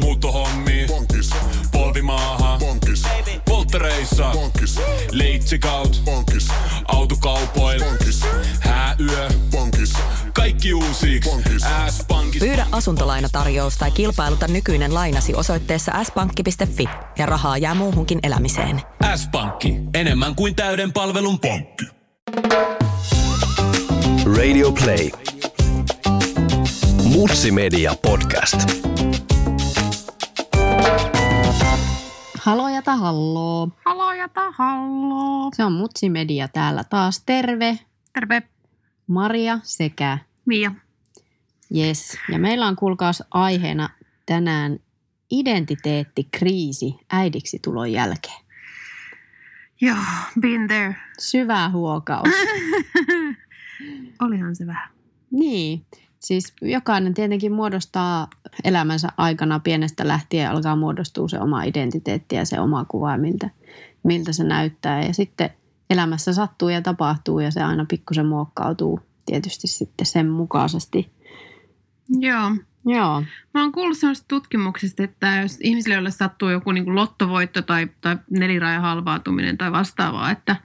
Muuttohommi. Bonkis. Polvimaaha. Bonkis. Polttereissa. Bonkis. Leitsikaut. Bonkis. Autokaupoil. Bonkis. Hääyö. Bonkis. Kaikki uusi. S-pankki. Pyydä asuntolainatarjous tai kilpailuta nykyinen lainasi osoitteessa s-pankki.fi ja rahaa jää muuhunkin elämiseen. S-pankki. Enemmän kuin täyden palvelun pankki. Radio Play. Mutsi Media Podcast. Halojata halloo. Halojata halloo. Se on Mutsi Media täällä taas. Terve. Terve, Maria sekä Mia. Yes. Ja meillä on kuulkaas aiheena tänään identiteettikriisi äidiksi tulon jälkeen. Joo, been there. Syvä huokaus. Olihan se vähän. niin. Siis jokainen tietenkin muodostaa elämänsä aikana pienestä lähtien alkaa muodostua se oma identiteetti ja se oma kuva, miltä, miltä se näyttää. Ja sitten elämässä sattuu ja tapahtuu ja se aina pikkusen muokkautuu tietysti sitten sen mukaisesti. Joo. Joo, Mä oon kuullut sellaisesta tutkimuksesta, että jos ihmisille, joille sattuu joku niin kuin lottovoitto tai, tai nelirajan halvautuminen tai vastaavaa, että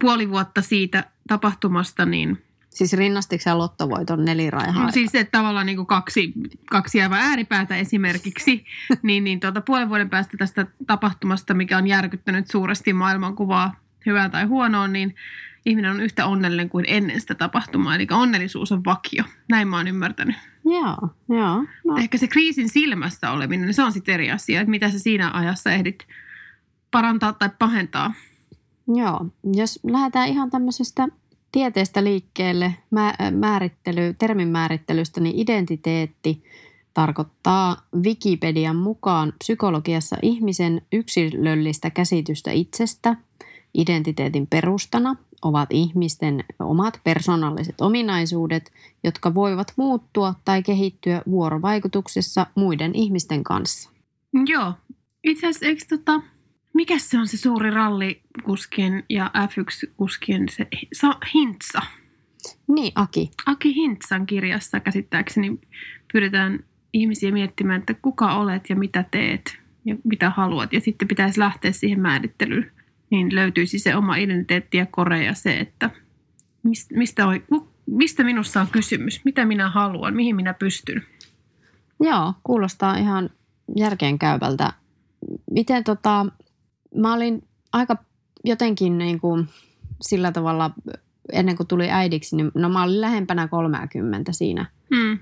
puoli vuotta siitä tapahtumasta, niin siis rinnastiko sä lottovoiton neliraihaa? no siis että tavallaan niin kuin kaksi, kaksi jäävää ääripäätä esimerkiksi, niin, niin tuota, puolen vuoden päästä tästä tapahtumasta, mikä on järkyttänyt suuresti maailmankuvaa hyvään tai huonoon, niin ihminen on yhtä onnellinen kuin ennen sitä tapahtumaa. Eli onnellisuus on vakio. Näin mä oon ymmärtänyt. Joo, joo. No, Ehkä se kriisin silmässä oleminen, niin se on sitten eri asia, että mitä sä siinä ajassa ehdit parantaa tai pahentaa. joo. Jos lähdetään ihan tämmöisestä tieteestä liikkeelle, mä, määrittely, termin määrittelystä, niin identiteetti tarkoittaa Wikipedian mukaan psykologiassa ihmisen yksilöllistä käsitystä itsestä. Identiteetin perustana ovat ihmisten omat persoonalliset ominaisuudet, jotka voivat muuttua tai kehittyä vuorovaikutuksessa muiden ihmisten kanssa. Joo. Itse asiassa, eikö tota, mikä se on se suuri rallikuskien ja F1-kuskien se sa, Hintsa? Niin, Aki. Aki Hintsan kirjassa käsittääkseni pyydetään ihmisiä miettimään, että kuka olet ja mitä teet ja mitä haluat. Ja sitten pitäisi lähteä siihen määrittelyyn. Niin löytyisi se oma identiteetti ja kore ja se, että mistä, on, mistä minussa on kysymys, mitä minä haluan, mihin minä pystyn. Joo, kuulostaa ihan järkeenkäyvältä. Miten tota, mä olin aika jotenkin niin kuin sillä tavalla, ennen kuin tuli äidiksi, niin no mä olin lähempänä 30 siinä. Hmm.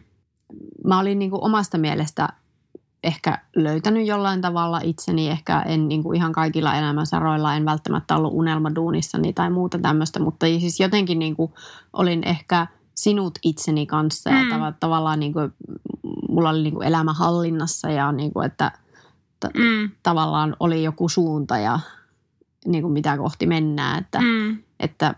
Mä olin niin kuin omasta mielestä ehkä löytänyt jollain tavalla itseni, ehkä en niin kuin ihan kaikilla elämänsaroilla, en välttämättä ollut unelmaduunissani tai muuta tämmöistä, mutta siis jotenkin niin kuin olin ehkä sinut itseni kanssa ja Mm. tav- tavallaan niin kuin, mulla oli niin kuin elämä hallinnassa ja niin kuin, että t- Mm. tavallaan oli joku suunta ja niin kuin mitä kohti mennään, että, Mm. että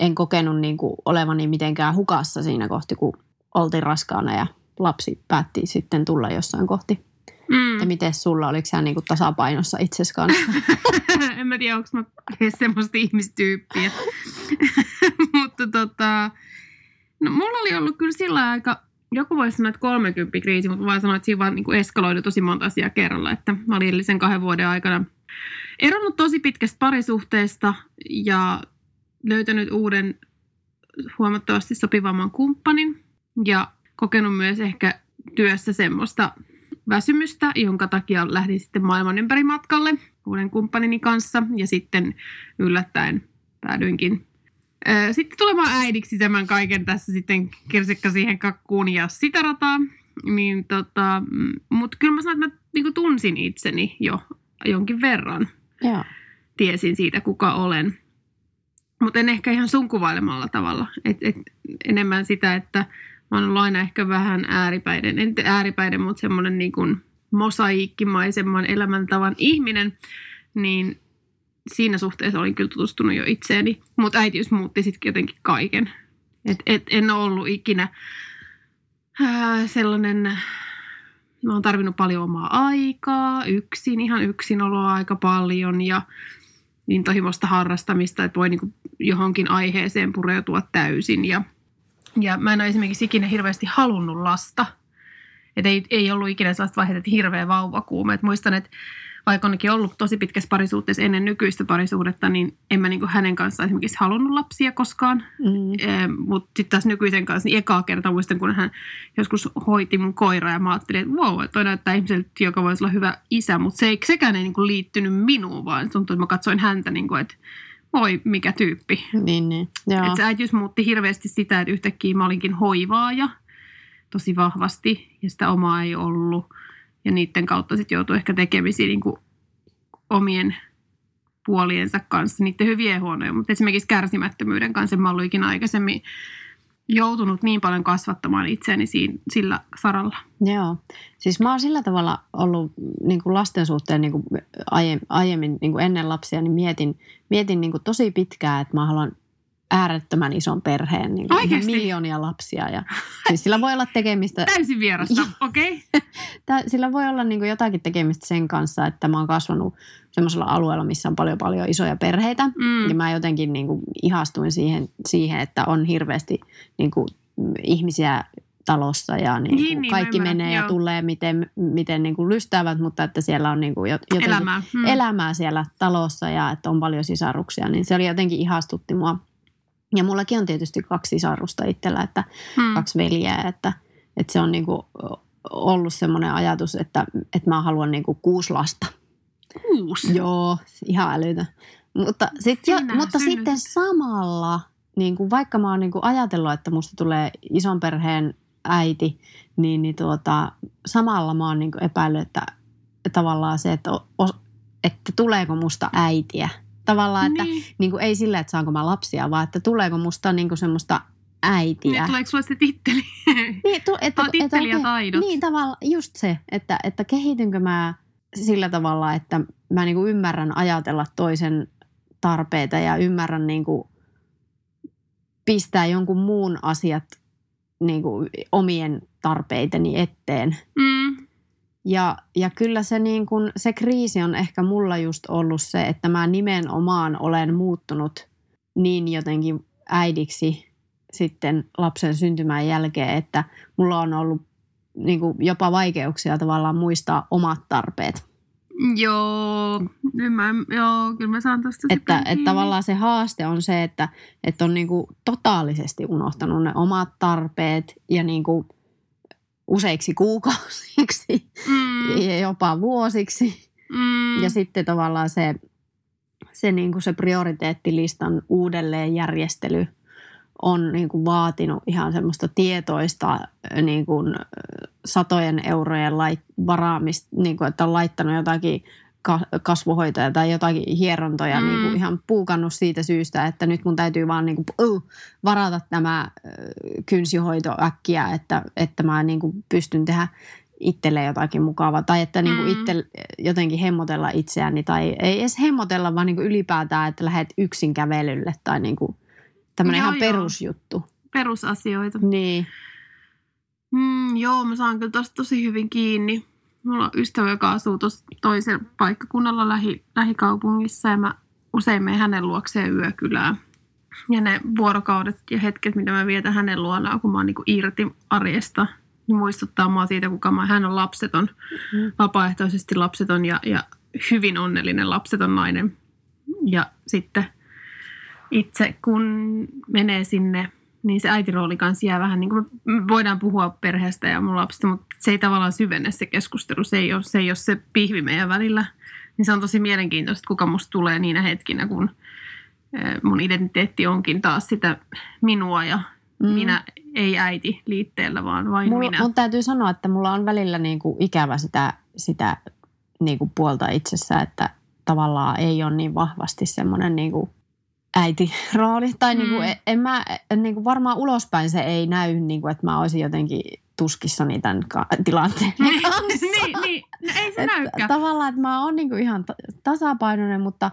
en kokenut niin kuin olevani mitenkään hukassa siinä kohti, kun oltiin raskaana ja lapsi päätti sitten tulla jossain kohti. Mm. Ja miten sulla, oliko sä niin kuin tasapainossa itsesi kanssa? en mä tiedä, onko mä semmoista ihmistyyppiä. Mutta tota, no mulla oli ollut kyllä sillä aika, joku voisi sanoa, että 30 kriisi, mutta mä vaan sanoin, että siinä vaan niin eskaloidu tosi monta asiaa kerralla. Että mä olin edellisen kahden vuoden aikana eronnut tosi pitkästä parisuhteesta ja löytänyt uuden huomattavasti sopivamman kumppanin ja kokenut myös ehkä työssä semmoista väsymystä, jonka takia lähdin sitten maailman ympäri matkalle uuden kumppanini kanssa ja sitten yllättäen päädyinkin sitten tulemaan äidiksi tämän kaiken tässä sitten kirsikka siihen kakkuun ja sitä rataa. Niin tota, mutta kyllä mä sanon, että mä niinku tunsin itseni jo jonkin verran. Joo. Tiesin siitä, kuka olen. Mutta en ehkä ihan sun kuvailemalla tavalla. Et, et, enemmän sitä, että mä oon ollut aina ehkä vähän ääripäiden, en ääripäiden, mutta semmoinen niin kuin mosaiikkimaisemman elämäntavan ihminen, niin siinä suhteessa olin kyllä tutustunut jo itseeni. Mutta äitiys muutti sitten jotenkin kaiken. Et, et, en ole ollut ikinä ää, sellainen, mä oon tarvinnut paljon omaa aikaa, yksin, ihan yksinoloa aika paljon ja intohimosta harrastamista, että voi niin johonkin aiheeseen pureutua täysin. Ja, ja mä en ole esimerkiksi ikinä hirveästi halunnut lasta. Että ei, ei ollut ikinä sellaista vaihetta, että hirveä vauvakuume. Et muistan, että vaikka onkin ollut tosi pitkässä parisuhteessa ennen nykyistä parisuhdetta, niin en mä niin kuin hänen kanssaan esimerkiksi halunnut lapsia koskaan. Mm. Mutta sitten taas nykyisen kanssa, niin ekaa kertaa muistan, kun hän joskus hoiti mun koiraa ja mä ajattelin, että wow, toi näyttää ihmiseltä, joka voisi olla hyvä isä, mutta se ei, sekään ei niin kuin liittynyt minuun, vaan tuntui, että mä katsoin häntä niin kuin, että voi mikä tyyppi. Niin, niin. Että se äitiys muutti hirveästi sitä, että yhtäkkiä mä olinkin hoivaaja tosi vahvasti ja sitä omaa ei ollut. Ja niiden kautta sitten joutui ehkä tekemisiin niin omien puoliensa kanssa, niiden hyviä ja huonoja, mutta esimerkiksi kärsimättömyyden kanssa mä ollut ikinä aikaisemmin joutunut niin paljon kasvattamaan itseäni siinä, sillä saralla. Joo. Siis mä oon sillä tavalla ollut niin kuin lasten suhteen niin kuin aie- aiemmin niin kuin ennen lapsia, niin mietin, mietin niin kuin tosi pitkään, että mä haluan äärettömän ison perheen, niin kuin miljoonia lapsia. Ja, siis sillä voi olla tekemistä, Täysin vierasta, okei? Okay? sillä voi olla niin kuin jotakin tekemistä sen kanssa, että mä oon kasvanut semmoisella alueella, missä on paljon paljon isoja perheitä. Mm. Ja mä jotenkin niin kuin ihastuin siihen, siihen, että on hirveästi niin kuin ihmisiä talossa ja niin kuin Niin, niin, mä kaikki ymmärrän, menee ja joo. tulee miten, miten niin kuin lystäävät, mutta että siellä on niin kuin jotenkin Elämää. Mm. elämää siellä talossa ja että on paljon sisaruksia, niin se oli jotenkin ihastutti mua. Ja mullakin on tietysti kaksi sisarusta itsellä, että Mm. kaksi veljeä, että, että se on niin kuin ollut semmoinen ajatus, että, että mä haluan niin kuin kuusi lasta. Kuusi. Joo, ihan älytä. Mutta, sit jo, mutta synnyt. sitten samalla, niin kuin vaikka mä oon niin kuin ajatellut, että musta tulee ison perheen äiti, niin, niin tuota, samalla mä oon niin kuin epäillyt, että tavallaan se, että, että tuleeko musta äitiä. Tavallaan, että Niin. niin kuin ei sillä, että saanko mä lapsia, vaan että tuleeko musta niin kuin semmoista äitiä. Niin, tuleeko sulle se titteli? Niin, tu, että, Ta- titteli ja taidot. Niin, tavalla, just se, että, että kehitynkö mä sillä tavalla, että mä niinku ymmärrän ajatella toisen tarpeita ja ymmärrän niinku pistää jonkun muun asiat niinku omien tarpeiteni eteen. Mm. Ja, ja kyllä se, niin kun, se kriisi on ehkä mulla just ollut se, että mä nimenomaan olen muuttunut niin jotenkin äidiksi sitten lapsen syntymän jälkeen, että mulla on ollut niin kuin jopa vaikeuksia tavallaan muistaa omat tarpeet. Joo, nyt mä, joo, kyllä mä saan tosta Että, että tavallaan se haaste on se, että, että on niin kuin totaalisesti unohtanut ne omat tarpeet ja niin kuin useiksi kuukausiksi Mm, ja jopa vuosiksi. mm, Ja sitten tavallaan se, se, niin kuin se prioriteettilistan uudelleenjärjestely on niin kuin vaatinut ihan semmoista tietoista niin kuin satojen eurojen lait, varaamista, niin kuin, että on laittanut jotakin kasvohoitoja tai jotakin hierontoja Mm. niin kuin ihan puukannut siitä syystä, että nyt mun täytyy vaan niin kuin, uh, varata tämä kynsihoito äkkiä, että, että mä niin kuin pystyn tehdä itselle jotakin mukavaa tai että niin kuin Mm. itse jotenkin hemmotella itseäni tai ei edes hemmotella, vaan niin kuin ylipäätään, että lähdet yksin kävelylle tai niin kuin tämmöinen ihan joo. perusjuttu. perusasioita. Niin, Mm, joo, mä saan kyllä tosta tosi hyvin kiinni. Mulla on ystävä, joka asuu tuossa toisella paikkakunnalla lähi, lähikaupungissa ja mä usein menen hänen luokseen yökylään. Ja ne vuorokaudet ja hetket, mitä mä vietän hänen luonaan, kun mä oon niinku irti arjesta, niin muistuttaa mua siitä, kuka mä Hän on lapseton, Mm. vapaaehtoisesti lapseton ja, ja hyvin onnellinen lapseton nainen. Ja sitten itse, kun menee sinne, niin se äitirooli kanssa jää vähän niin kuin, voidaan puhua perheestä ja mun lapsista, mutta se ei tavallaan syvenne se keskustelu, se ei ole se, ei ole se pihvi meidän välillä. Niin se on tosi mielenkiintoista, kuka musta tulee niinä hetkinä, kun mun identiteetti onkin taas sitä minua ja Mm. minä, ei äiti liitteellä, vaan vain Mulla, minä. mun täytyy sanoa, että mulla on välillä niin kuin ikävä sitä, sitä niin kuin puolta itsessä, että tavallaan ei ole niin vahvasti semmoinen niin kuin äitirooli. Tai niin kuin, Mm. en mä, niin kuin varmaan ulospäin se ei näy, niin kuin, että mä olisin jotenkin tuskissani tämän ka- tilanteen kanssa. niin, niin, no ei se Et näykään. Tavallaan, että mä oon niin kuin ihan ta- tasapainoinen, mutta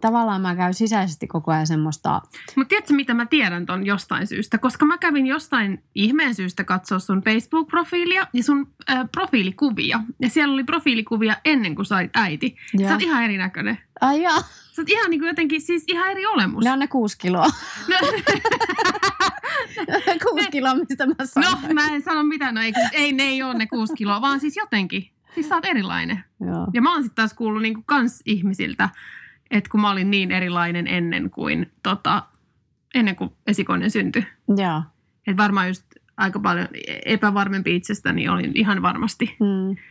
tavallaan mä käyn sisäisesti koko ajan semmoista, Mutta tiedätkö, mitä mä tiedän ton jostain syystä? Koska mä kävin jostain ihmeen syystä katsoa sun Facebook-profiilia ja sun äh, profiilikuvia. Ja siellä oli profiilikuvia ennen kuin sait äiti. Joo. Sä oot ihan erinäköinen. Ai joo, Sä oot ihan niin kuin jotenkin, siis ihan eri olemus. ne on ne kuusi kiloa. No, Kuusi kiloa, mistä mä No, sanoin. mä en sano mitään, no ei, ei ne ei ole ne kuusi kiloa, vaan siis jotenkin. Siis sä oot erilainen. Joo. Ja mä oon sitten taas kuullut niinku kans ihmisiltä, että kun mä olin niin erilainen ennen kuin, tota, ennen kuin esikoinen syntyi. Joo. Että varmaan just aika paljon epävarmempi itsestäni olin ihan varmasti. Mm,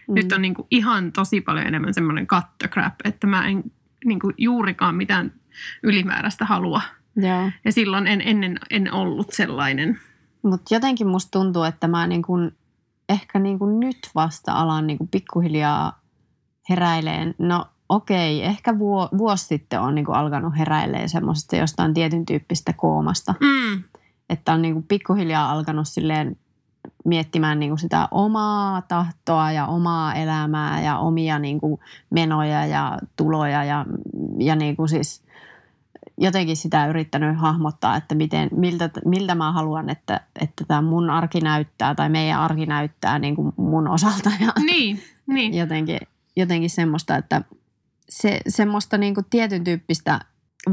mm. Nyt on niinku ihan tosi paljon enemmän semmoinen cut the crap, että mä en niinku juurikaan mitään ylimääräistä halua. Joo. Ja silloin en ennen en ollut sellainen. Mutta jotenkin musta tuntuu, että mä niin kun, ehkä niin kun nyt vasta alan niin kun pikkuhiljaa heräileen. No okei, ehkä vuo, vuosi sitten on niin kun alkanut heräileen semmoisesta jostain tietyn tyyppistä koomasta. Mm. Että on niin kun pikkuhiljaa alkanut silleen miettimään niin kuin sitä omaa tahtoa ja omaa elämää ja omia niin kuin menoja ja tuloja ja, ja niin kuin siis jotenkin sitä yrittänyt hahmottaa, että miten, miltä, miltä mä haluan, että, että tämä mun arki näyttää tai meidän arki näyttää niin kuin mun osalta ja Niin, niin. jotenkin, jotenkin semmoista, että se, semmoista niin kuin tietyn tyyppistä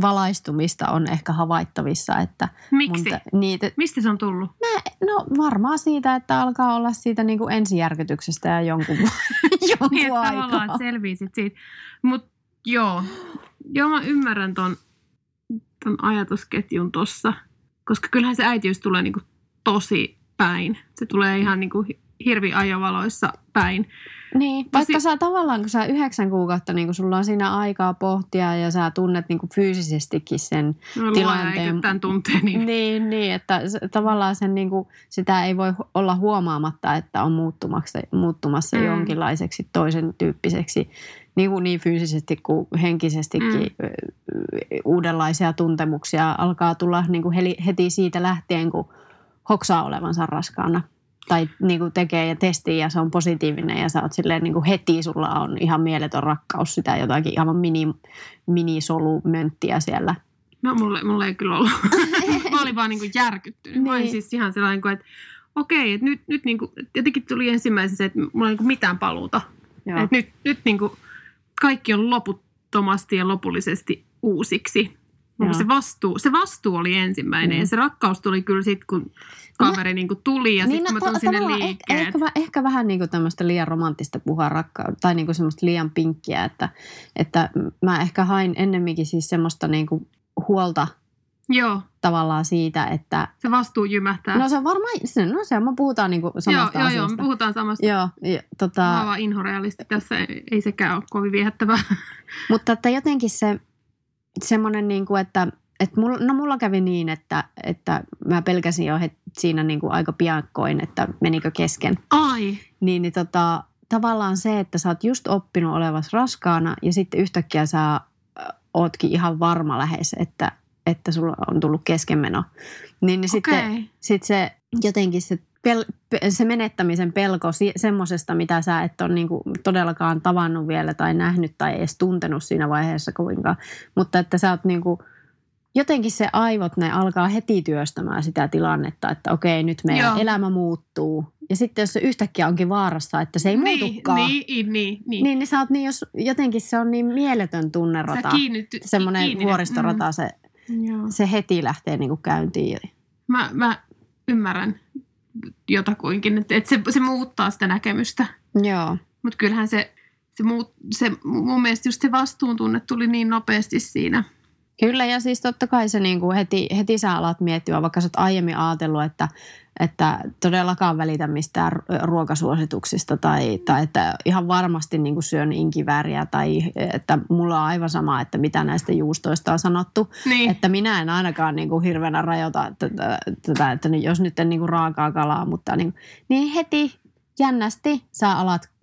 valaistumista on ehkä havaittavissa, että Miksi? mun tä- niitä, Mistä se on tullut? No varmaan siitä, että alkaa olla siitä niin kuin ensijärkytyksestä ja jonkun, jonkun Niin, tavallaan aikaa. että selviisit siitä. Mutta joo, joo mä ymmärrän ton, ton ajatusketjun tossa. Koska kyllähän se äitiys tulee niinku tosi päin. Se tulee ihan niinku hirvi ajovaloissa päin. Niin, vaikka sä tavallaan, kun sä yhdeksän kuukautta, niin kun sulla on siinä aikaa pohtia ja sä tunnet niin fyysisestikin sen No, Tilanteen- tämän tunteen. Niin. Niin, niin että tavallaan sen, niin kuin, sitä ei voi olla huomaamatta, että on muuttumassa, muuttumassa Mm. jonkinlaiseksi toisen tyyppiseksi, niin, kuin niin fyysisesti kuin henkisestikin mm. uudenlaisia tuntemuksia alkaa tulla niin kuin heti siitä lähtien, kun hoksaa olevansa raskaana. Tai niin kuin tekee ja testii ja se on positiivinen ja sä oot silleen niin kuin heti, sulla on ihan mieletön rakkaus sitä jotakin aivan mini, minisolumönttiä siellä. No, mulle, mulle ei kyllä ollut. mä olin vaan niinku järkyttynyt. Mä olin Niin. siis ihan sellainen, kuin, että okei, että nyt, nyt niinku, jotenkin tuli ensimmäisen se, että mulla ei niinku mitään paluuta. Joo. Et nyt nyt niinku kaikki on loputtomasti ja lopullisesti uusiksi. Se vastuu, se vastuu oli ensimmäinen Mm. ja se rakkaus tuli kyllä sitten, kun kaveri niinku tuli ja sitten kun mä tulin sinne ehkä, liikkeen. ehkä, vä- ehkä vähän niin kuin tämmöistä liian romanttista puhua rakkautta tai niin kuin semmoista liian pinkkiä, että, että mä ehkä hain ennemminkin siis semmoista niin kuin huolta Joo, tavallaan siitä, että se vastuu jymähtää. no se on varmaan, se, no se me puhutaan niin kuin joo, samasta joo, joo, asiasta. me puhutaan samasta. Joo, ja, Mä tota, vaan inhorealisti tässä, ei, ei sekään ole kovin viehättävää. mutta että jotenkin se semmoinen, niin kuin, että, että mulla, no mulla kävi niin, että, että mä pelkäsin jo het, siinä niin kuin aika piakkoin, että menikö kesken. Ai, Niin, niin tota, tavallaan se, että sä oot just oppinut olevas raskaana ja sitten yhtäkkiä sä ootkin ihan varma lähes, että, että sulla on tullut keskenmeno. Niin, niin sitten okei. sit se jotenkin se, pel, pe- se menettämisen pelko si- semmoisesta, mitä sä et ole niinku todellakaan tavannut vielä tai nähnyt tai edes tuntenut siinä vaiheessa kovinkaan. Mutta että sä oot niinku, jotenkin se aivot, ne alkaa heti työstämään sitä tilannetta, että okei, nyt meidän Joo. elämä muuttuu. Ja sitten jos se yhtäkkiä onkin vaarassa, että se ei niin, muutukaan, niin, niin, niin, niin. niin, niin sä oot niin, jos jotenkin se on niin mieletön tunnerata. Kiinnity, Semmoinen vuoristorata, se, Mm, joo. se heti lähtee niinku käyntiin. Mä, mä ymmärrän jotakuinkin, että, että se, se muuttaa sitä näkemystä. Joo. Mutta kyllähän se, se, muut, se, mun mielestä just se vastuuntunne tuli niin nopeasti siinä. Kyllä, ja siis totta kai se niin kuin heti, heti sä alat miettiä, vaikka sä oot aiemmin ajatellut, että, että todellakaan välitä mistään ru- ruokasuosituksista tai, tai että ihan varmasti niin kuin syön inkivääriä tai että mulla on aivan sama, että mitä näistä juustoista on sanottu. Niin. Että minä en ainakaan niin kuin hirveänä rajoita tätä, tätä että jos nyt en niin kuin raakaa kalaa, mutta niin, niin heti jännästi sä alat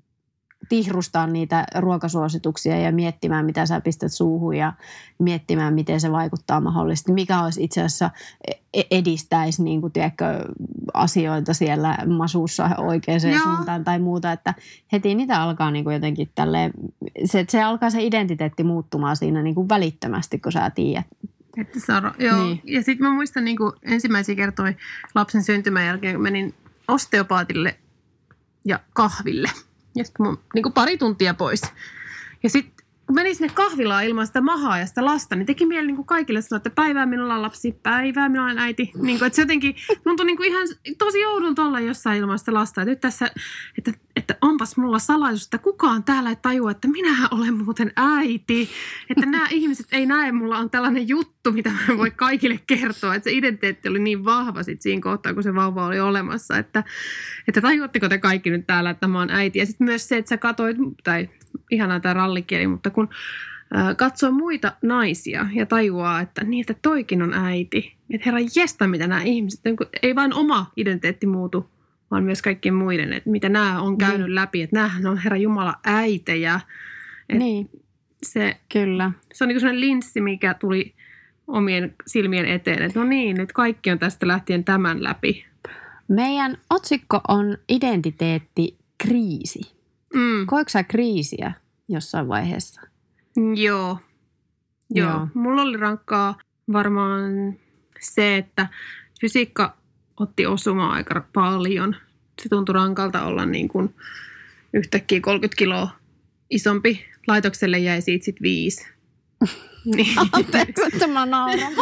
tihrustaa niitä ruokasuosituksia ja miettimään, mitä sä pistät suuhun ja miettimään, miten se vaikuttaa mahdollisesti. Mikä olisi itse asiassa e- edistäisi niin kuin, tiedätkö, asioita siellä masuussa oikeaan Joo. suuntaan tai muuta. Että heti niitä alkaa niin kuin jotenkin tälleen, se, se alkaa se identiteetti muuttumaan siinä niin kuin välittömästi, kun sä tiedät. Että on, joo. Niin. Niin. Ja sitten mä muistan niin ensimmäisiä kertoja lapsen syntymän jälkeen, kun menin osteopaatille ja kahville. Ja sitten mun niin pari tuntia pois. Ja sitten kun meni sinne kahvilaan ilman sitä mahaa ja sitä lasta, niin teki mieli niin kuin kaikille sanoa, että päivää minulla on lapsi, päivää minulla on äiti. Niin kuin, että se jotenkin tuntui niin kuin ihan tosi oudolta olla jossain ilman sitä lasta. Että nyt tässä, että, että onpas mulla salaisuus, että kukaan täällä ei tajua, että minä olen muuten äiti. Että nämä ihmiset ei näe, mulla on tällainen juttu, mitä mä voi kaikille kertoa. Että se identiteetti oli niin vahva sit siinä kohtaa, kun se vauva oli olemassa. Että, että tajuatteko te kaikki nyt täällä, että mä oon äiti. Ja sitten myös se, että sä katoit, tai ihanaa tämä rallikieli, mutta kun katsoo muita naisia ja tajuaa, että niin, että toikin on äiti. Että herra jestä, mitä nämä ihmiset, niin ei vain oma identiteetti muutu, vaan myös kaikkien muiden, että mitä nämä on käynyt niin. läpi, että nämähän on herra Jumala äitejä. Et niin, se, kyllä. Se on niin sellainen linssi, mikä tuli omien silmien eteen, että no niin, nyt kaikki on tästä lähtien tämän läpi. Meidän otsikko on identiteetti kriisi. Mm. Koetko sä kriisiä jossain vaiheessa? Joo. Joo. Joo. Mulla oli rankkaa varmaan se, että fysiikka otti osumaa aika paljon. Se tuntui rankalta olla niin kuin yhtäkkiä 30 kiloa isompi. Laitokselle jäi siitä sitten viisi. niin. Anteeksi, että mä nauran.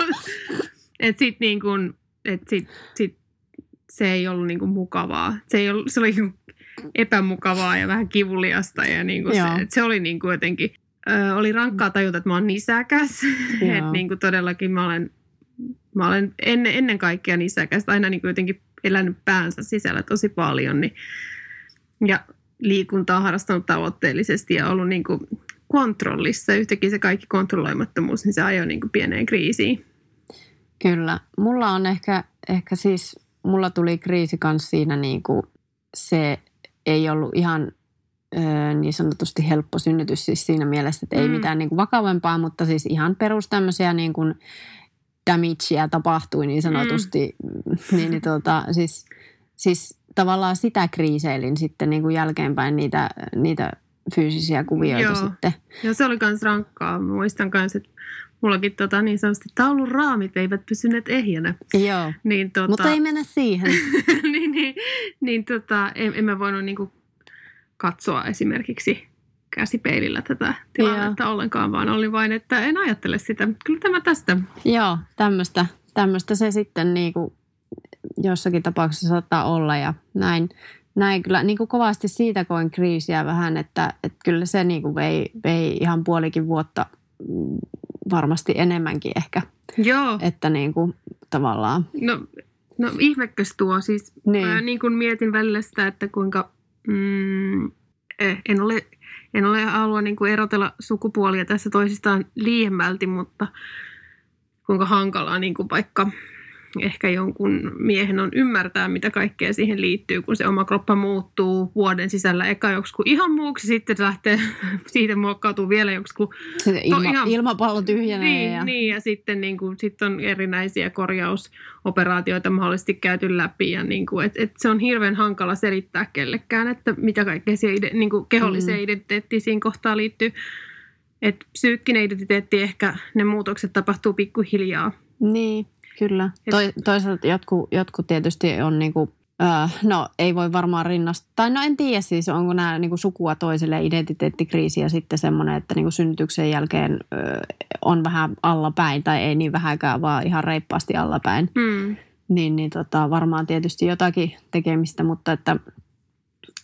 et sit niin kuin, et sit, sit se ei ollut niin kuin mukavaa. Se, ei ollut, se oli epämukavaa ja vähän kivuliasta ja niin kuin se, se oli niin kuin jotenkin, ö, oli rankkaa tajuta, että mä oon nisäkäs. että niin kuin todellakin mä olen, mä olen ennen, ennen kaikkea nisäkäs, aina niin kuin jotenkin elänyt päänsä sisällä tosi paljon. Niin, ja liikuntaa harrastanut tavoitteellisesti ja ollut niin kuin kontrollissa. Yhtäkkiä se kaikki kontrolloimattomuus, niin se ajoi niin kuin pieneen kriisiin. Kyllä. Mulla on ehkä, ehkä siis, mulla tuli kriisi kanssa siinä niin kuin se ei ollut ihan ö, niin sanotusti helppo synnytys siis siinä mielessä, että ei mm. mitään niin kuin vakavempaa, mutta siis ihan perus tämmöisiä niin kuin damagea tapahtui niin sanotusti. Mm. Niin, niin tuota, siis, siis tavallaan sitä kriiseilin sitten niin kuin jälkeenpäin niitä, niitä fyysisiä kuvioita Joo. sitten. Ja se oli myös rankkaa. Muistan myös, että mullakin tota, niin sanotusti taulun raamit eivät pysyneet ehjänä. Joo, niin, tota, mutta ei mennä siihen. niin, niin, niin tota, en, en mä voinut niinku katsoa esimerkiksi käsipeilillä tätä tilannetta Joo. ollenkaan, vaan oli vain, että en ajattele sitä. Kyllä tämä tästä. Joo, tämmöistä, tämmöistä se sitten niinku jossakin tapauksessa saattaa olla ja näin. Näin kyllä niin kuin kovasti siitä koin kriisiä vähän, että, että kyllä se niin kuin vei, vei ihan puolikin vuotta varmasti enemmänkin ehkä. Joo. Että niin kuin, tavallaan. No, no ihmekäs tuo. Siis niin. mä niin kuin mietin välillä sitä, että kuinka mm, eh, en ole, en ole halua niin kuin erotella sukupuolia tässä toisistaan liiemmälti, mutta kuinka hankalaa niin kuin vaikka ehkä jonkun miehen on ymmärtää, mitä kaikkea siihen liittyy, kun se oma kroppa muuttuu vuoden sisällä eka joksikin ihan muuksi, sitten lähtee, siitä muokkautuu vielä joksikin. Ilma, ihan, ilmapallo tyhjenee. Niin, ja, niin, ja sitten niin kuin, sit on erinäisiä korjausoperaatioita mahdollisesti käyty läpi, ja niin kuin, et, et se on hirveän hankala selittää kellekään, että mitä kaikkea siihen niin kuin keholliseen mm. identiteettiin siinä kohtaa liittyy. Et psyykkinen identiteetti ehkä, ne muutokset tapahtuu pikkuhiljaa. Niin. Kyllä. Toi, toisaalta jotkut, jotkut tietysti on niinku, äh, no ei voi varmaan rinnastaa, tai no en tiedä siis, onko nämä niinku sukua toiselle identiteettikriisi ja sitten semmoinen, että niinku synnytyksen jälkeen äh, on vähän allapäin tai ei niin vähäkään, vaan ihan reippaasti allapäin. Mm. Niin, niin tota, varmaan tietysti jotakin tekemistä, mutta että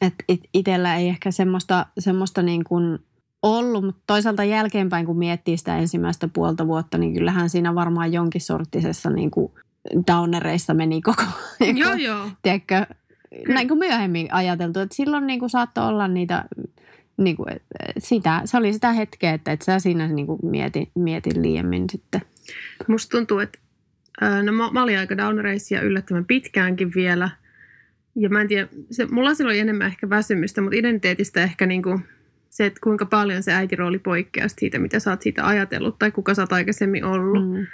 et it, itsellä ei ehkä semmoista, semmoista niin kuin ollut, mutta toisaalta jälkeenpäin, kun miettii sitä ensimmäistä puolta vuotta, niin kyllähän siinä varmaan jonkin sorttisessa niin kuin downereissa meni koko ajan. Joo, joo. Tiedätkö, näin kuin myöhemmin ajateltu, että silloin niin kuin saattoi olla niitä, niin kuin, sitä, se oli sitä hetkeä, että et sä siinä niin kuin mietin, mietin liiemmin sitten. Musta tuntuu, että no mä, mä olin aika downereissa yllättävän pitkäänkin vielä. Ja mä en tiedä, se, mulla silloin enemmän ehkä väsymystä, mutta identiteetistä ehkä niin kuin – se, että kuinka paljon se äitirooli poikkeaa siitä, mitä sä oot siitä ajatellut tai kuka sä oot aikaisemmin ollut. Mm.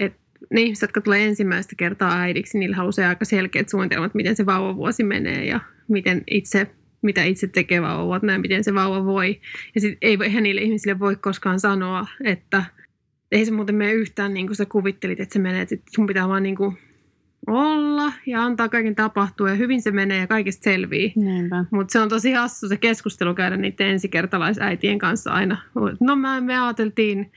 Et ne ihmiset, jotka tulee ensimmäistä kertaa äidiksi, niillä on usein aika selkeät suunnitelmat, miten se vauvavuosi menee ja miten itse, mitä itse tekee vauvat, näin miten se vauva voi. Ja sitten ei, eihän niille ihmisille voi koskaan sanoa, että ei se muuten mene yhtään niin kuin sä kuvittelit, että se menee, että sun pitää vaan niin kuin olla ja antaa kaiken tapahtua ja hyvin se menee ja kaikesta selvii. Mutta se on tosi hassu se keskustelu käydä niiden ensikertalaisäitien kanssa aina. No mä, me ajateltiin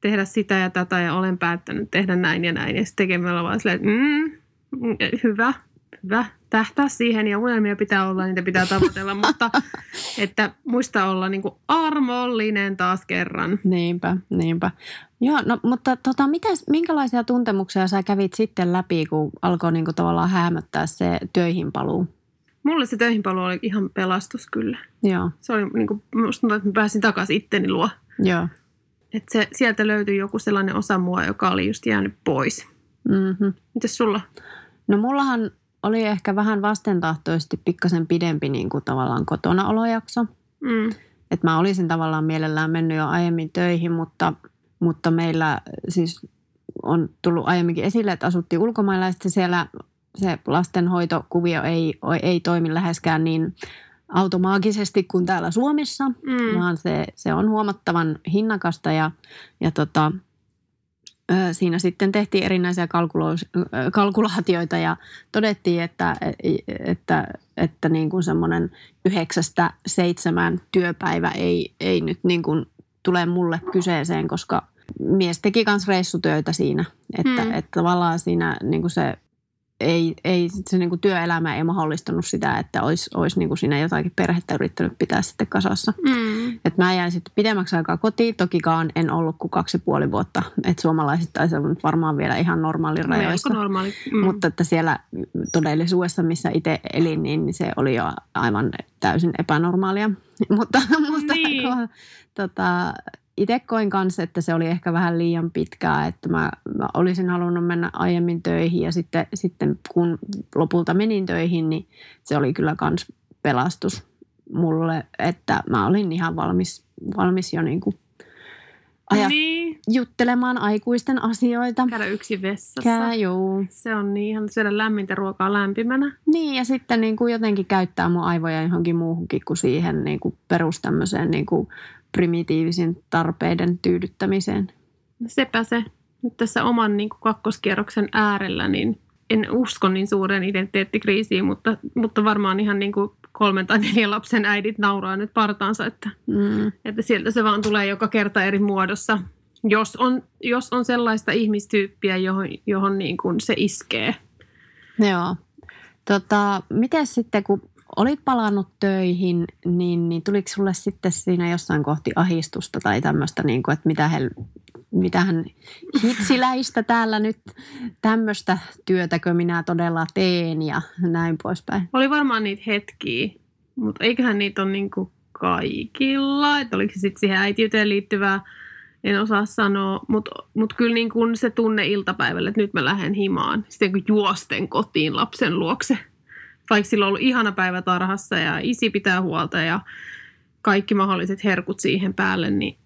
tehdä sitä ja tätä ja olen päättänyt tehdä näin ja näin. Ja sitten tekemällä vaan silleen, mm, mm, hyvä, hyvä, tähtää siihen ja unelmia pitää olla, niitä pitää tavoitella, mutta että muista olla niin kuin armollinen taas kerran. Niinpä, niinpä. Joo, no mutta tota, mitäs, minkälaisia tuntemuksia sä kävit sitten läpi, kun alkoi niinku tavallaan häämöttää se töihin paluu? Mulle se töihinpaluu oli ihan pelastus kyllä. Joo, Se oli niin kuin, musta tuntuu, että mä pääsin takaisin itteni luo. joo. Että se, sieltä löytyi joku sellainen osa mua, joka oli just jäänyt pois. Mm-hmm. Mites sulla? No mullahan oli ehkä vähän vastentahtoisesti pikkasen pidempi niin kuin tavallaan kotona olojakso. Mm. Että mä olisin tavallaan mielellään mennyt jo aiemmin töihin, mutta, mutta meillä siis on tullut aiemminkin esille, että asuttiin ulkomailla ja sitten siellä se lastenhoitokuvio ei, ei toimi läheskään niin automaagisesti kuin täällä Suomessa, Mm. vaan se, se on huomattavan hinnakasta ja, ja tota, siinä sitten tehtiin erinäisiä kalkulo- kalkulaatioita ja todettiin, että, että, että niin kuin semmoinen yhdeksästä seitsemän työpäivä ei, ei nyt niin kuin tule mulle kyseeseen, koska mies teki myös reissutöitä siinä, että, Hmm. että tavallaan siinä niin kuin se ei, ei se niin kuin työelämä ei mahdollistanut sitä, että olisi, olisi niin kuin siinä jotakin perhettä yrittänyt pitää sitten kasassa. Mm. Et mä jäin sitten pidemmäksi aikaa kotiin, tokikaan en ollut kuin kaksi ja puoli vuotta. Et suomalaiset taisi olla varmaan vielä ihan normaalin rajoissa. Normaali. Mm. Mutta että siellä todellisuudessa, missä itse elin, niin se oli jo aivan täysin epänormaalia. mutta mutta Niin. kun, tota, itse koin kanssa, että se oli ehkä vähän liian pitkää, että mä, mä olisin halunnut mennä aiemmin töihin ja sitten, sitten kun lopulta menin töihin, niin se oli kyllä kans pelastus mulle, että mä olin ihan valmis, valmis jo niin kuin ajat, Niin. juttelemaan aikuisten asioita. Käydä yksin vessassa. Kää, juu. Se on niin ihan syödä lämmintä ruokaa lämpimänä. Niin, ja sitten niin kuin jotenkin käyttää mun aivoja johonkin muuhunkin kuin siihen niin kuin perus tämmöiseen niin kuin primitiivisin tarpeiden tyydyttämiseen. Sepä se. Nyt tässä oman niin kuin kakkoskierroksen äärellä, niin en usko niin suureen identiteettikriisiin, mutta, mutta varmaan ihan niin kuin kolmen tai neljän lapsen äidit nauraa nyt partaansa, että, Mm. että sieltä se vaan tulee joka kerta eri muodossa. Jos on, jos on sellaista ihmistyyppiä, johon, johon niin kuin se iskee. Joo. Tota, miten sitten, kun olit palannut töihin, niin, niin tuliko sulle sitten siinä jossain kohti ahistusta tai tämmöistä, niin kuin, että mitä he, mitähän hitsiläistä täällä nyt tämmöistä työtäkö minä todella teen ja näin poispäin. Oli varmaan niitä hetkiä, mutta eiköhän niitä ole niin kuin kaikilla. Että oliko se sitten siihen äitiyteen liittyvää, en osaa sanoa. Mutta mut kyllä niin kuin se tunne iltapäivällä, että nyt mä lähden himaan. Sitten kun juosten kotiin lapsen luokse. Vaikka sillä on ollut ihana päivä tarhassa ja isi pitää huolta ja kaikki mahdolliset herkut siihen päälle, niin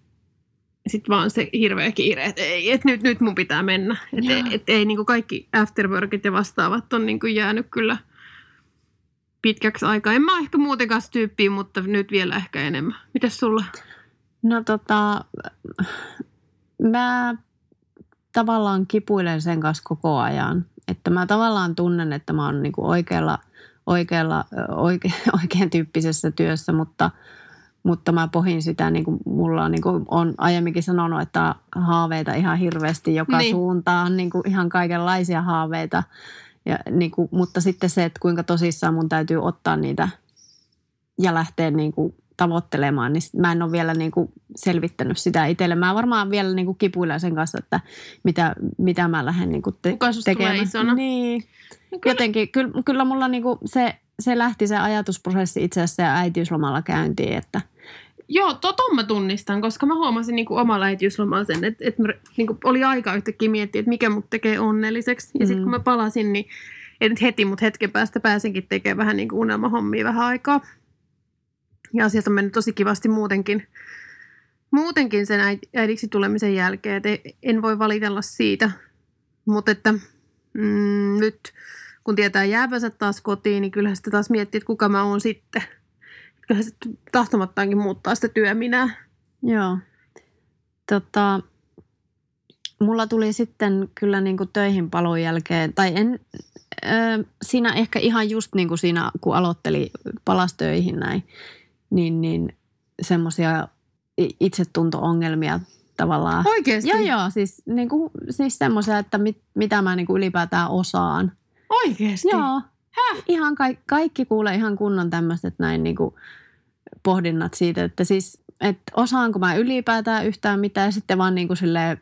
sitten vaan se hirveä kiire, että ei, et nyt, nyt mun pitää mennä. Että et, et ei niin kaikki afterworkit ja vastaavat on niin jäänyt kyllä pitkäksi aikaa. En mä ehkä muutenkaan tyyppiä, mutta nyt vielä ehkä enemmän. Mitäs sulla? No tota, mä tavallaan kipuilen sen kanssa koko ajan. Että mä tavallaan tunnen, että mä oon niinku oikealla, oikealla oike, oikean tyyppisessä työssä, mutta, mutta mä pohin sitä, niin kuin mulla on, niin kuin on aiemminkin sanonut, että haaveita ihan hirveästi joka Niin. suuntaan, niin kuin ihan kaikenlaisia haaveita. Ja, niin kuin, mutta sitten se, että kuinka tosissaan mun täytyy ottaa niitä ja lähteä niin kuin tavoittelemaan, niin mä en ole vielä niin kuin selvittänyt sitä itselle. Mä varmaan vielä niin kuin kipuilen sen kanssa, että mitä, mitä mä lähden niin kuin te- Kuka susta tulee isona? Niin. No kyllä. Jotenkin, kyllä, kyllä mulla niin kuin se, se lähti se ajatusprosessi itse asiassa ja äitiyslomalla käyntiin, että Joo, toton mä tunnistan, koska mä huomasin niin kuin omalla äitiyslomalla sen, että, että mä, niin kuin oli aika yhtäkkiä miettiä, että mikä mut tekee onnelliseksi. Ja sitten Mm. kun mä palasin, niin heti, mutta hetken päästä pääsenkin tekemään vähän niin kuin unelmahommia vähän aikaa. Ja asiat on mennyt tosi kivasti muutenkin, muutenkin sen äid- äidiksi tulemisen jälkeen, että en voi valitella siitä. Mutta että mm, nyt kun tietää jäävänsä taas kotiin, niin kyllähän sitä taas miettii, että kuka mä oon sitten. Kyllähän se tahtomattaankin muuttaa sitä työminää. Joo. Tota, mulla tuli sitten kyllä niin kuin töihin palon jälkeen, tai en, ö, siinä ehkä ihan just niin kuin siinä, kun aloitteli palastöihin näin, niin, niin semmoisia itsetunto-ongelmia tavallaan. Oikeesti? Joo, joo, siis, niin kuin, siis semmoisia, että mit, mitä mä niin kuin ylipäätään osaan. Oikeesti? Joo. Häh? Ihan ka- kaikki kuulee ihan kunnon tämmöiset näin niin kuin pohdinnat siitä, että siis, että osaanko mä ylipäätään yhtään mitään ja sitten vaan niin kuin silleen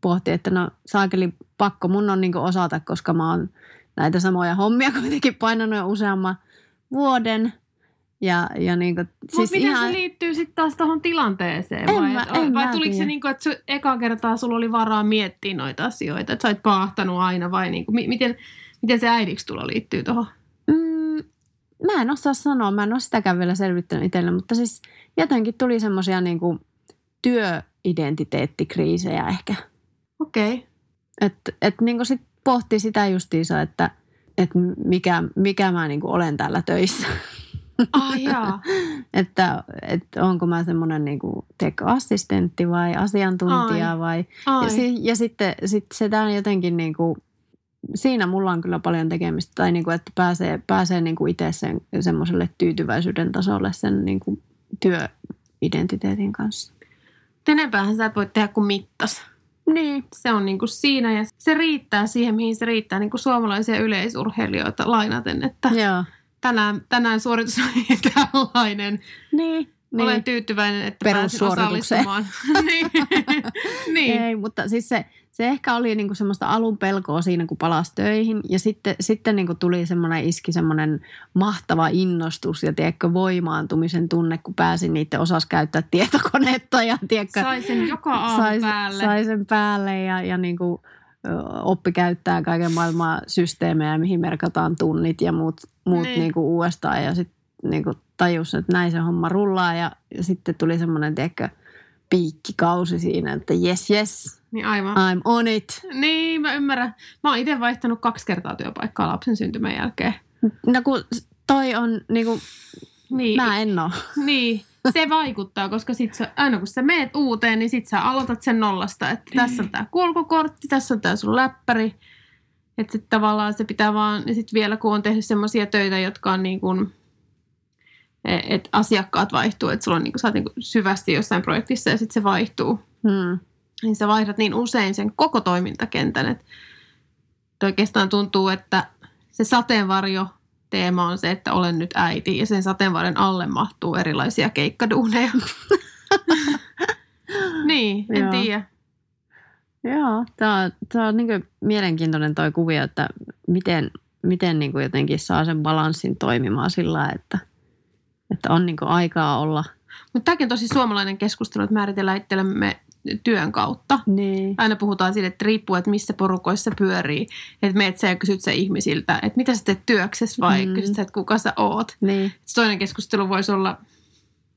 pohti, että no saakeli pakko mun on niin kuin osata, koska mä oon näitä samoja hommia kuitenkin painanut jo useamman vuoden. Ja, ja niin kuin, Siis Mutta miten ihan... se liittyy sitten taas tuohon tilanteeseen? En vai mä- et- en vai mä tuliko se tiedä. niin kuin, että se eka kertaa sulla oli varaa miettiä noita asioita, että sä oot paahtanut aina vai niin kuin, mi- miten, miten se äidiksi tulo liittyy tuohon? Mm, mä en osaa sanoa, mä en ole sitäkään vielä selvittänyt itselle, mutta siis jotenkin tuli semmoisia niin kuin työidentiteettikriisejä ehkä. Okei. Okay. Että et niin kuin sit pohti sitä justiinsa, että et mikä, mikä mä niin kuin olen täällä töissä. Ah jaa. että, että onko mä semmoinen niin tech-assistentti vai asiantuntija Ai. vai... Ai. Ja, si, ja sitten sit se tää jotenkin niin kuin, siinä mulla on kyllä paljon tekemistä. Tai niin kuin, että pääsee, pääsee niin kuin itse sen, semmoiselle tyytyväisyyden tasolle sen niin kuin työidentiteetin kanssa. Enempäähän sä et voi tehdä kuin mittas. Niin. Se on niin kuin siinä ja se riittää siihen, mihin se riittää niin kuin suomalaisia yleisurheilijoita lainaten, että Joo. Tänään, tänään suoritus oli tällainen. Niin. Niin. Olen tyytyväinen, että pääsin osallistumaan. niin. niin. Ei, mutta siis se, se ehkä oli niinku semmoista alun pelkoa siinä, kun palasi töihin. Ja sitten, sitten niinku tuli semmoinen, iski semmoinen mahtava innostus ja tiedätkö, voimaantumisen tunne, kun pääsin niiden osas käyttää tietokonetta ja tiedätkö, Sai sen joka aamu sai, päälle. sai sen päälle ja, ja niinku, oppi käyttää kaiken maailman systeemejä, mihin merkataan tunnit ja muut, muut Niin. niinku uudestaan. Ja sitten niinku tajus, että näin se homma rullaa ja, ja sitten tuli semmoinen, tiedätkö, piikkikausi siinä, että yes, yes, Niin aivan. I'm on it. Niin, mä ymmärrän. Mä oon itse vaihtanut kaksi kertaa työpaikkaa lapsen syntymän jälkeen. No kun toi on niinku, Niin, mä en oo. niin. Se vaikuttaa, koska sit sä, aina kun sä meet uuteen, niin sit sä aloitat sen nollasta. Että tässä on tää kulkukortti, tässä on tää sun läppäri. Että sit tavallaan se pitää vaan, ja sit vielä kun on tehnyt semmoisia töitä, jotka on niin kuin, että asiakkaat vaihtuu, että sulla on niin kuin, sä oot niin kuin syvästi jossain projektissa ja sitten se vaihtuu. Hmm. niin sä vaihdat niin usein sen koko toimintakentän, että oikeastaan tuntuu, että se sateenvarjo teema on se, että olen nyt äiti ja sen sateenvarjon alle mahtuu erilaisia keikkaduuneja. niin, en tiedä. Joo, tämä on, tää on niinku mielenkiintoinen toi kuvio, että miten, miten niinku jotenkin saa sen balanssin toimimaan sillä että, että on niinku aikaa olla. Mutta tämäkin on tosi suomalainen keskustelu, että määritellään itsellemme työn kautta. Niin. Aina puhutaan siitä, että riippuu, että missä porukoissa pyörii. Että meet sä ja kysyt sä ihmisiltä, että mitä sä teet työksessä vai Mm. kysyt sä, että kuka sä oot. Niin. Sitten toinen keskustelu voisi olla,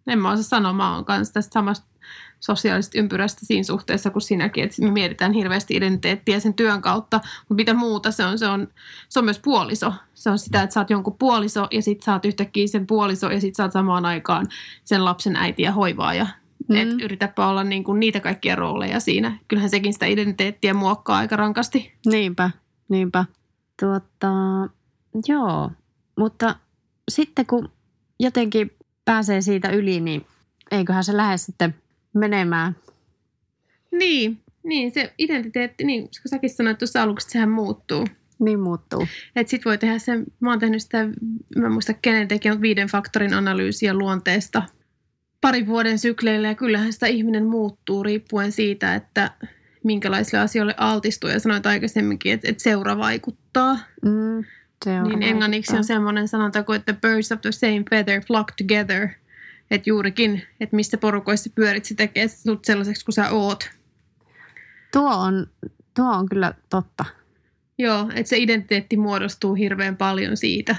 en mä osaa sanoa, mä oon kanssa tästä samasta sosiaalisesta ympyrästä siinä suhteessa kuin sinäkin, että me mietitään hirveästi identiteettiä sen työn kautta, mutta mitä muuta se on, se on, se on myös puoliso. Se on sitä, että sä oot jonkun puoliso ja sit sä oot yhtäkkiä sen puoliso ja sit sä oot samaan aikaan sen lapsen äiti ja hoivaaja. Mm. Et yritäpä olla niin kuin niitä kaikkia rooleja siinä. Kyllähän sekin sitä identiteettiä muokkaa aika rankasti. Niinpä, niinpä. Tuota, joo, mutta sitten kun jotenkin pääsee siitä yli, niin eiköhän se lähde sitten menemään. Niin, niin se identiteetti, niin kun säkin sanoit tuossa aluksi, että sehän muuttuu. Niin muuttuu. Että sit voi tehdä sen, mä oon tehnyt sitä, mä en muista kenen teki, mutta viiden faktorin analyysiä luonteesta parin vuoden sykleillä ja kyllähän sitä ihminen muuttuu riippuen siitä, että minkälaisille asioille altistuu. Ja sanoit aikaisemminkin, että, että seura vaikuttaa. Mm, se on niin englanniksi on semmoinen sanonta kuin, että birds of the same feather flock together. Että juurikin, että missä porukoissa pyörit, se tekee sut sellaiseksi kuin sä oot. Tuo on, tuo on kyllä totta. Joo, että se identiteetti muodostuu hirveän paljon siitä.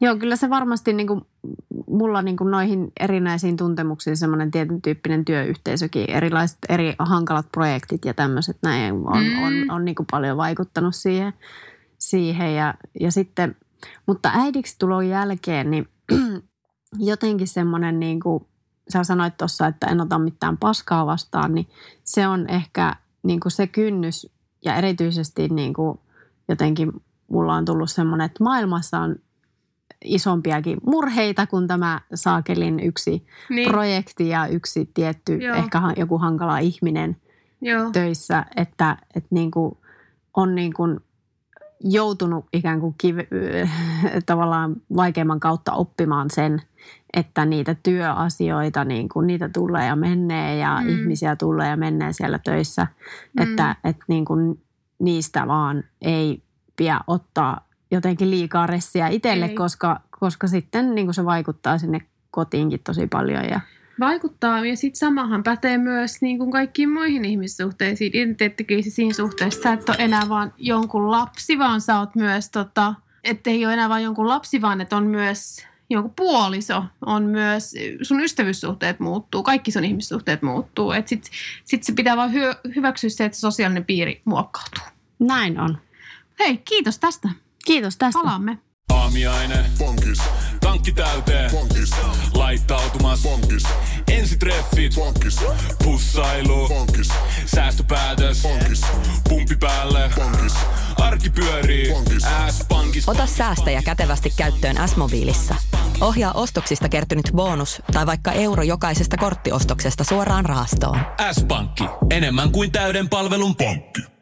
Joo, kyllä se varmasti niin kuin, mulla niin kuin noihin erinäisiin tuntemuksiin semmoinen tietyn tyyppinen työyhteisökin, erilaiset eri hankalat projektit ja tämmöiset näin on, Mm. on, on niin kuin paljon vaikuttanut siihen. siihen ja, ja sitten, mutta äidiksi tulon jälkeen niin jotenkin semmoinen niin kuin, sä sanoit tuossa, että en ota mitään paskaa vastaan, niin se on ehkä niin kuin se kynnys ja erityisesti niin kuin jotenkin mulla on tullut semmoinen, että maailmassa on isompiakin murheita kuin tämä Saakelin yksi niin. projekti ja yksi tietty, Joo. ehkä joku hankala ihminen Joo. töissä, että, että niin kuin on niin kuin joutunut ikään kuin kive, tavallaan vaikeamman kautta oppimaan sen, että niitä työasioita, niin kuin niitä tulee ja menee ja mm. ihmisiä tulee ja menee siellä töissä, mm. että, että niin kuin niistä vaan ei pidä ottaa jotenkin liikaa ressiä itselle, koska, koska sitten niin kuin se vaikuttaa sinne kotiinkin tosi paljon. Ja... Vaikuttaa ja sitten samahan pätee myös niin kuin kaikkiin muihin ihmissuhteisiin, identiteettikriisisiin suhteissa. Sä et ole enää vaan jonkun lapsi, vaan sä oot myös, tota, ei ole enää vaan jonkun lapsi, vaan että on myös jonkun puoliso, on myös, sun ystävyyssuhteet muuttuu, kaikki sun ihmissuhteet muuttuu. Sitten sit se pitää vaan hy- hyväksyä se, että sosiaalinen piiri muokkautuu. Näin on. Hei, kiitos tästä. Kiitos tästä. Palaamme. Aamiaine. Bonkis. Tankki täyteen. Bonkis. Laittautumas. Bonkis. Ensitreffit. Bonkis. Pussailu. Bonkis. Säästöpäätös. Bonkis. Pumpi päälle. Bonkis. Arki pyörii. Bonkis. S-pankis. Ota säästäjä kätevästi käyttöön S-mobiilissa. Ohjaa ostoksista kertynyt bonus tai vaikka euro jokaisesta korttiostoksesta suoraan rahastoon. S-pankki. Enemmän kuin täyden palvelun pankki.